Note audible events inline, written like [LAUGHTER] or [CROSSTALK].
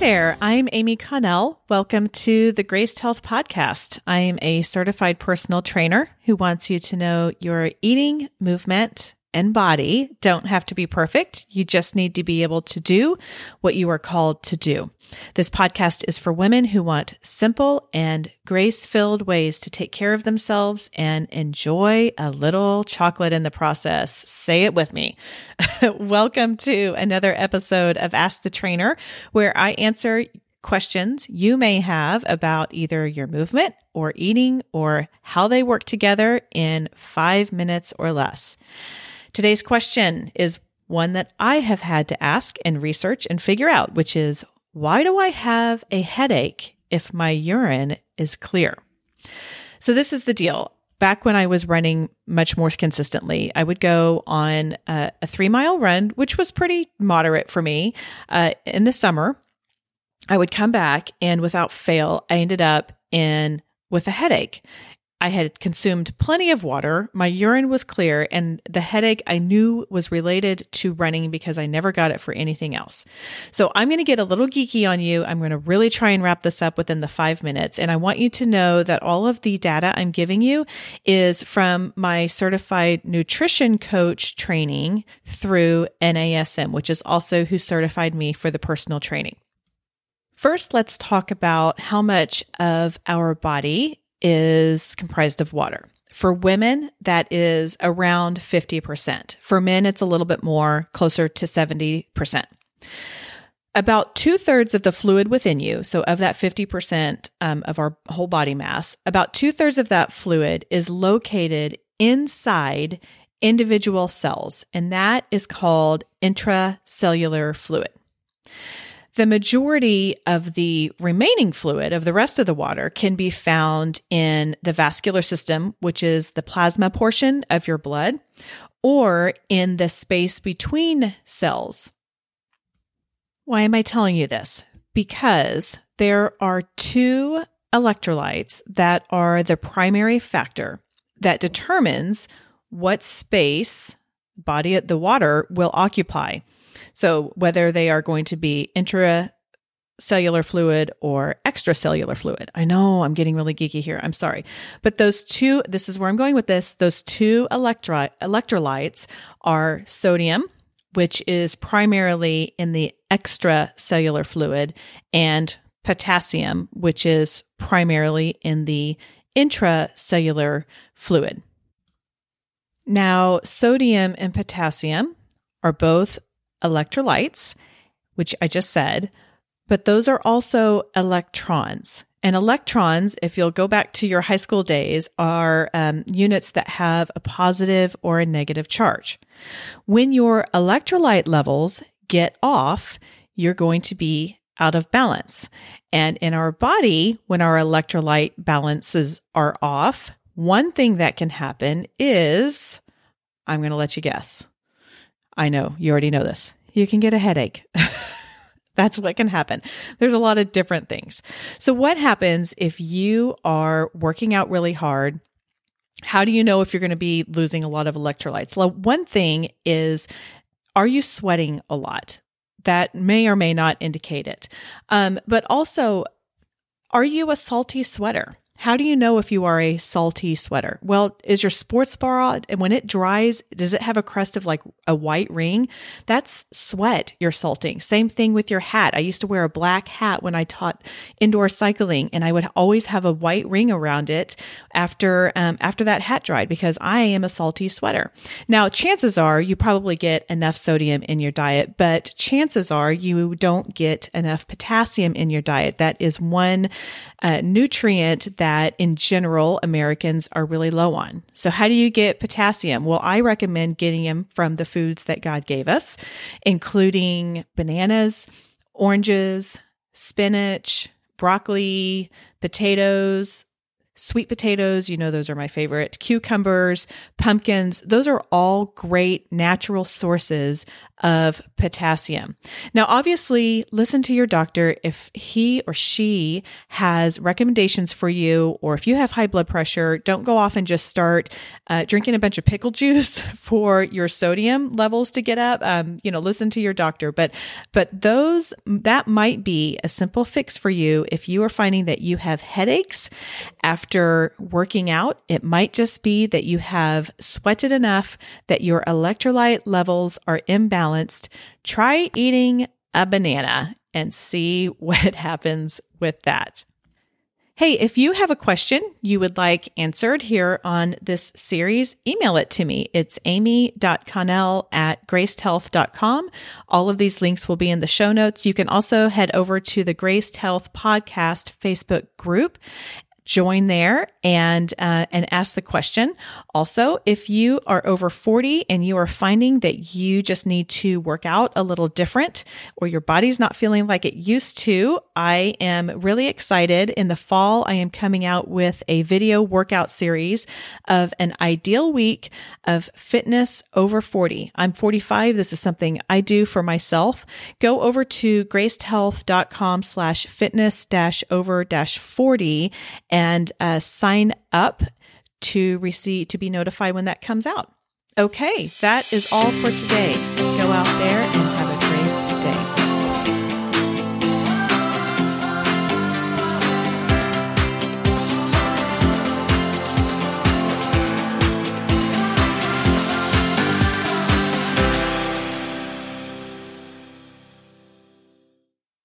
there. I'm Amy Connell. Welcome to the Graced Health Podcast. I am a certified personal trainer who wants you to know your eating, movement, and body don't have to be perfect. You just need to be able to do what you are called to do. This podcast is for women who want simple and grace filled ways to take care of themselves and enjoy a little chocolate in the process. Say it with me. [LAUGHS] Welcome to another episode of Ask the Trainer, where I answer questions you may have about either your movement or eating or how they work together in five minutes or less. Today's question is one that I have had to ask and research and figure out, which is why do I have a headache if my urine is clear? So, this is the deal. Back when I was running much more consistently, I would go on a, a three mile run, which was pretty moderate for me uh, in the summer. I would come back, and without fail, I ended up in with a headache. I had consumed plenty of water. My urine was clear, and the headache I knew was related to running because I never got it for anything else. So I'm going to get a little geeky on you. I'm going to really try and wrap this up within the five minutes. And I want you to know that all of the data I'm giving you is from my certified nutrition coach training through NASM, which is also who certified me for the personal training. First, let's talk about how much of our body is comprised of water. For women, that is around 50%. For men, it's a little bit more, closer to 70%. About two thirds of the fluid within you, so of that 50% um, of our whole body mass, about two thirds of that fluid is located inside individual cells, and that is called intracellular fluid. The majority of the remaining fluid of the rest of the water can be found in the vascular system, which is the plasma portion of your blood, or in the space between cells. Why am I telling you this? Because there are two electrolytes that are the primary factor that determines what space body the water will occupy so whether they are going to be intracellular fluid or extracellular fluid. I know I'm getting really geeky here. I'm sorry. But those two, this is where I'm going with this. Those two electri- electrolytes are sodium, which is primarily in the extracellular fluid, and potassium, which is primarily in the intracellular fluid. Now, sodium and potassium are both electrolytes, which I just said, but those are also electrons. And electrons, if you'll go back to your high school days, are um, units that have a positive or a negative charge. When your electrolyte levels get off, you're going to be out of balance. And in our body, when our electrolyte balances are off, one thing that can happen is I'm going to let you guess. I know you already know this. You can get a headache. [LAUGHS] That's what can happen. There's a lot of different things. So, what happens if you are working out really hard? How do you know if you're going to be losing a lot of electrolytes? Well, one thing is, are you sweating a lot? That may or may not indicate it. Um, but also, are you a salty sweater? How do you know if you are a salty sweater? Well, is your sports bra, and when it dries, does it have a crust of like a white ring? That's sweat you're salting. Same thing with your hat. I used to wear a black hat when I taught indoor cycling, and I would always have a white ring around it after um, after that hat dried because I am a salty sweater. Now, chances are you probably get enough sodium in your diet, but chances are you don't get enough potassium in your diet. That is one uh, nutrient that that in general Americans are really low on. So, how do you get potassium? Well, I recommend getting them from the foods that God gave us, including bananas, oranges, spinach, broccoli, potatoes, sweet potatoes, you know, those are my favorite, cucumbers, pumpkins, those are all great natural sources of potassium. Now, obviously, listen to your doctor if he or she has recommendations for you, or if you have high blood pressure, don't go off and just start uh, drinking a bunch of pickle [LAUGHS] juice for your sodium levels to get up. Um, you know, listen to your doctor, but but those that might be a simple fix for you if you are finding that you have headaches after working out. It might just be that you have sweated enough that your electrolyte levels are imbalanced. Try eating a banana and see [LAUGHS] what happens with that. Hey, if you have a question you would like answered here on this series, email it to me. It's amy.connell at gracedhealth.com. All of these links will be in the show notes. You can also head over to the Graced Health Podcast Facebook group join there and uh, and ask the question. Also, if you are over 40 and you are finding that you just need to work out a little different or your body's not feeling like it used to, I am really excited. In the fall, I am coming out with a video workout series of an ideal week of fitness over 40. I'm 45. This is something I do for myself. Go over to gracedhealth.com slash fitness dash over dash 40 and and uh, sign up to receive to be notified when that comes out. Okay, that is all for today. Go out there and